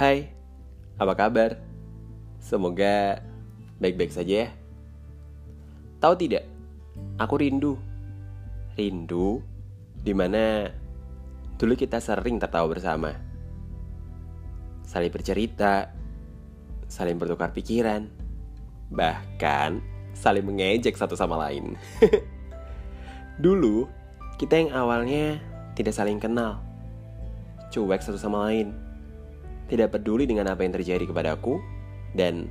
Hai, apa kabar? Semoga baik-baik saja ya. Tahu tidak, aku rindu. Rindu di mana dulu kita sering tertawa bersama. Saling bercerita, saling bertukar pikiran, bahkan saling mengejek satu sama lain. dulu, kita yang awalnya tidak saling kenal, cuek satu sama lain tidak peduli dengan apa yang terjadi kepadaku dan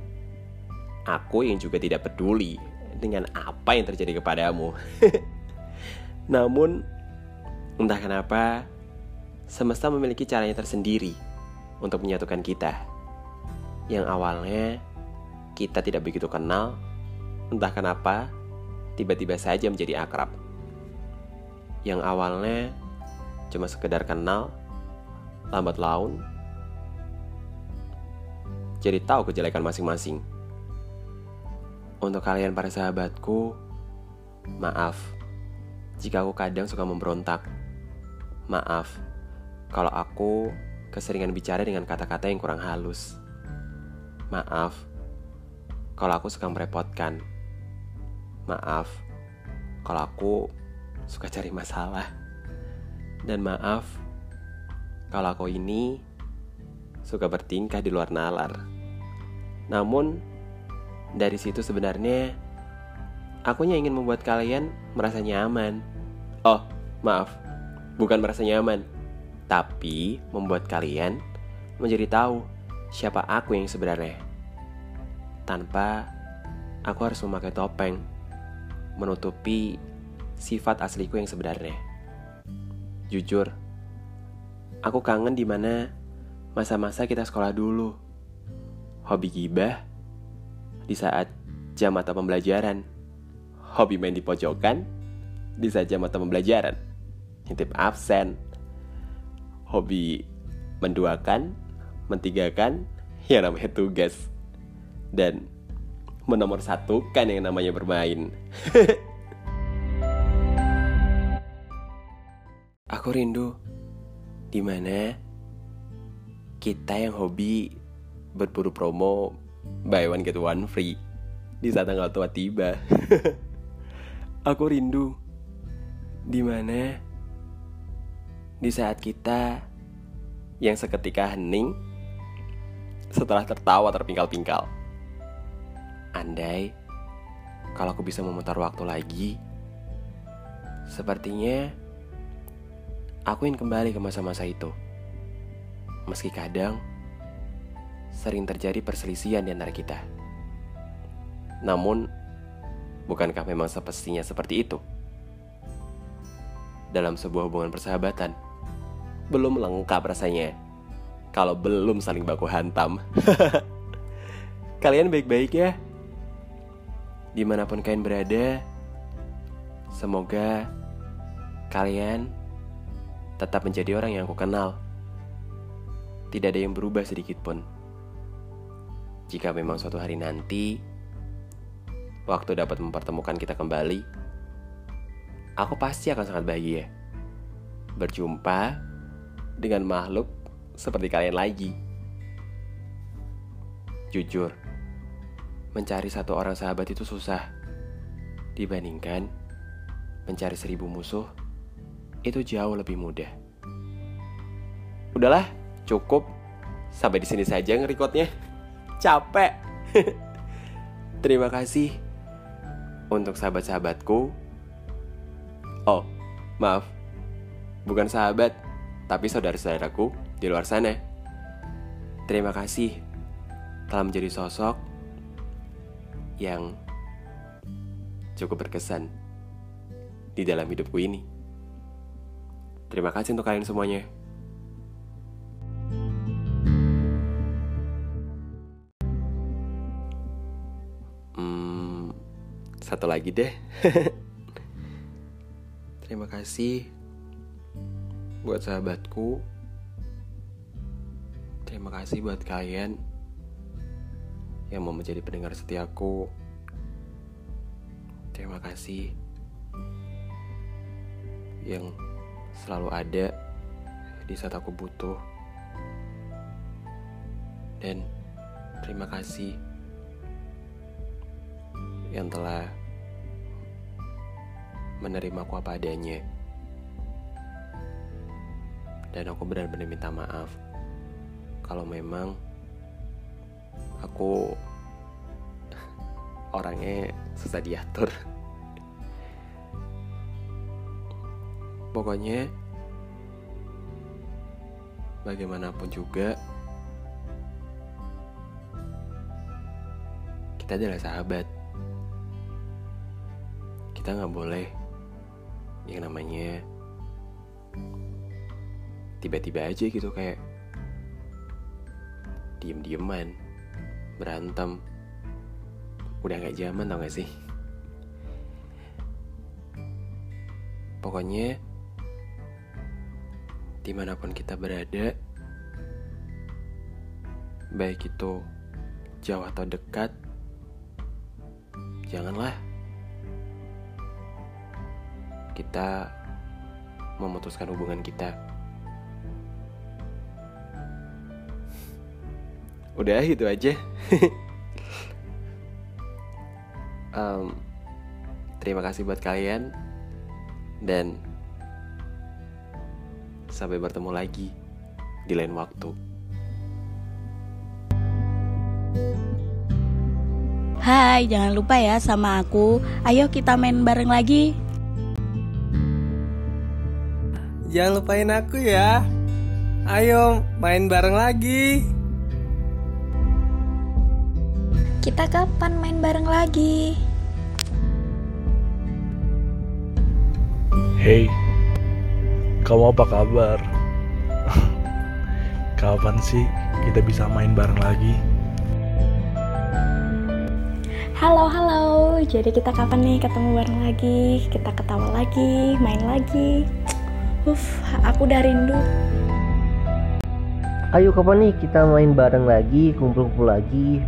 aku yang juga tidak peduli dengan apa yang terjadi kepadamu. Namun entah kenapa semesta memiliki caranya tersendiri untuk menyatukan kita. Yang awalnya kita tidak begitu kenal, entah kenapa tiba-tiba saja menjadi akrab. Yang awalnya cuma sekedar kenal, lambat laun jadi tahu kejelekan masing-masing. Untuk kalian para sahabatku, maaf jika aku kadang suka memberontak. Maaf kalau aku keseringan bicara dengan kata-kata yang kurang halus. Maaf kalau aku suka merepotkan. Maaf kalau aku suka cari masalah. Dan maaf kalau aku ini suka bertingkah di luar nalar. Namun, dari situ sebenarnya aku hanya ingin membuat kalian merasa nyaman. Oh, maaf, bukan merasa nyaman, tapi membuat kalian menjadi tahu siapa aku yang sebenarnya. Tanpa aku harus memakai topeng, menutupi sifat asliku yang sebenarnya. Jujur, aku kangen di mana masa-masa kita sekolah dulu. Hobi gibah di saat jam mata pembelajaran, hobi main di pojokan di saat jam mata pembelajaran, intip absen, hobi menduakan, mentigakan yang namanya tugas, dan menomor satukan yang namanya bermain. Aku rindu. Di mana kita yang hobi berburu promo buy one get one free di saat tanggal tua tiba. Aku rindu di mana di saat kita yang seketika hening setelah tertawa terpingkal-pingkal. Andai kalau aku bisa memutar waktu lagi, sepertinya aku ingin kembali ke masa-masa itu. Meski kadang sering terjadi perselisihan di antara kita. Namun, bukankah memang sepestinya seperti itu? Dalam sebuah hubungan persahabatan, belum lengkap rasanya kalau belum saling baku hantam. kalian baik-baik ya? Di mana pun kalian berada, semoga kalian tetap menjadi orang yang aku kenal. Tidak ada yang berubah sedikit pun. Jika memang suatu hari nanti waktu dapat mempertemukan kita kembali, aku pasti akan sangat bahagia berjumpa dengan makhluk seperti kalian lagi. Jujur, mencari satu orang sahabat itu susah dibandingkan mencari seribu musuh itu jauh lebih mudah. Udahlah, cukup. Sampai di sini saja ngerekodnya capek. Terima kasih untuk sahabat-sahabatku. Oh, maaf. Bukan sahabat, tapi saudara-saudaraku di luar sana. Terima kasih telah menjadi sosok yang cukup berkesan di dalam hidupku ini. Terima kasih untuk kalian semuanya. Satu lagi deh. Terima kasih buat sahabatku. Terima kasih buat kalian yang mau menjadi pendengar setiaku. Terima kasih yang selalu ada di saat aku butuh. Dan terima kasih yang telah menerimaku apa adanya. Dan aku benar-benar minta maaf kalau memang aku orangnya susah diatur. Pokoknya bagaimanapun juga kita adalah sahabat. Kita nggak boleh yang namanya tiba-tiba aja gitu kayak diem-dieman berantem. Udah nggak zaman tau gak sih? Pokoknya di mana pun kita berada baik itu jauh atau dekat janganlah kita memutuskan hubungan kita udah itu aja um, terima kasih buat kalian dan sampai bertemu lagi di lain waktu. Hai, jangan lupa ya sama aku. Ayo kita main bareng lagi. Jangan lupain aku ya. Ayo main bareng lagi. Kita kapan main bareng lagi? Hey, kamu apa kabar? Kapan sih kita bisa main bareng lagi? Halo, halo. Jadi kita kapan nih ketemu bareng lagi? Kita ketawa lagi, main lagi. Uff, aku udah rindu. Ayo kapan nih kita main bareng lagi, kumpul-kumpul lagi.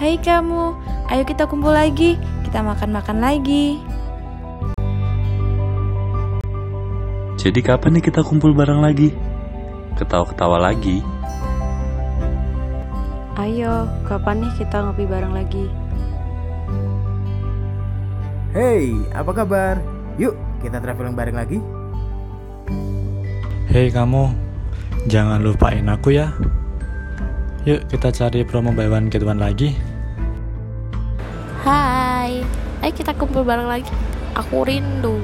Hai kamu, ayo kita kumpul lagi, kita makan-makan lagi. Jadi kapan nih kita kumpul bareng lagi? Ketawa-ketawa lagi. Ayo, kapan nih kita ngopi bareng lagi? Hey, apa kabar? Yuk, kita traveling bareng lagi. Hei kamu, jangan lupain aku ya. Yuk kita cari promo buy one get one lagi. Hai, ayo kita kumpul bareng lagi. Aku rindu.